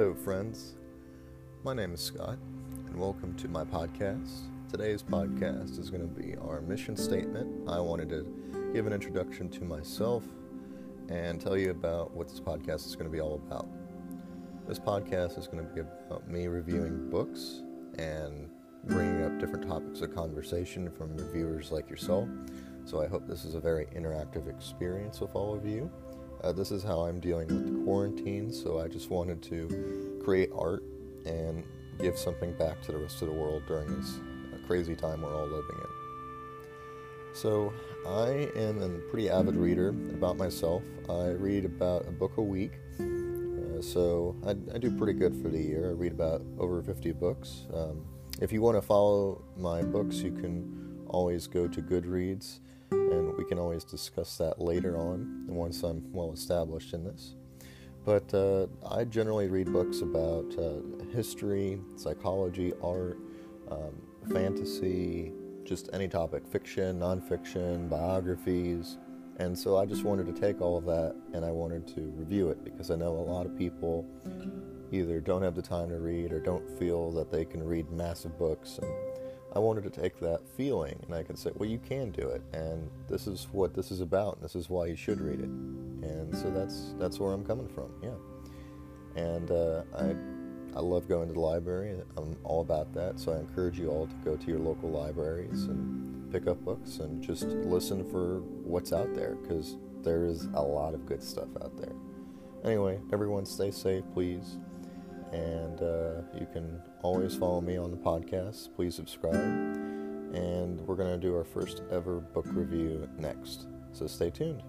Hello, friends. My name is Scott, and welcome to my podcast. Today's podcast is going to be our mission statement. I wanted to give an introduction to myself and tell you about what this podcast is going to be all about. This podcast is going to be about me reviewing books and bringing up different topics of conversation from reviewers like yourself. So I hope this is a very interactive experience with all of you. Uh, this is how I'm dealing with the quarantine, so I just wanted to create art and give something back to the rest of the world during this uh, crazy time we're all living in. So, I am a pretty avid reader about myself. I read about a book a week, uh, so I, I, do pretty good for the year. I read about over 50 books. Um, if you want to follow my books, you can always go to Goodreads and we can always discuss that later on once I'm well established in this. But uh, I generally read books about uh, history, psychology, art, um, fantasy, just any topic fiction, nonfiction, biographies. And so I just wanted to take all of that and I wanted to review it because I know a lot of people either don't have the time to read or don't feel that they can read massive books. And I wanted to take that feeling and I could say, well, you can do it, and this is what this is about, and this is why you should read it. And so that's that's where I'm coming from, yeah. And uh, I I love going to the library. I'm all about that. So I encourage you all to go to your local libraries and pick up books and just listen for what's out there because there is a lot of good stuff out there. Anyway, everyone stay safe, please. And uh, you can always follow me on the podcast. Please subscribe. And we're going to do our first ever book review next. So stay tuned.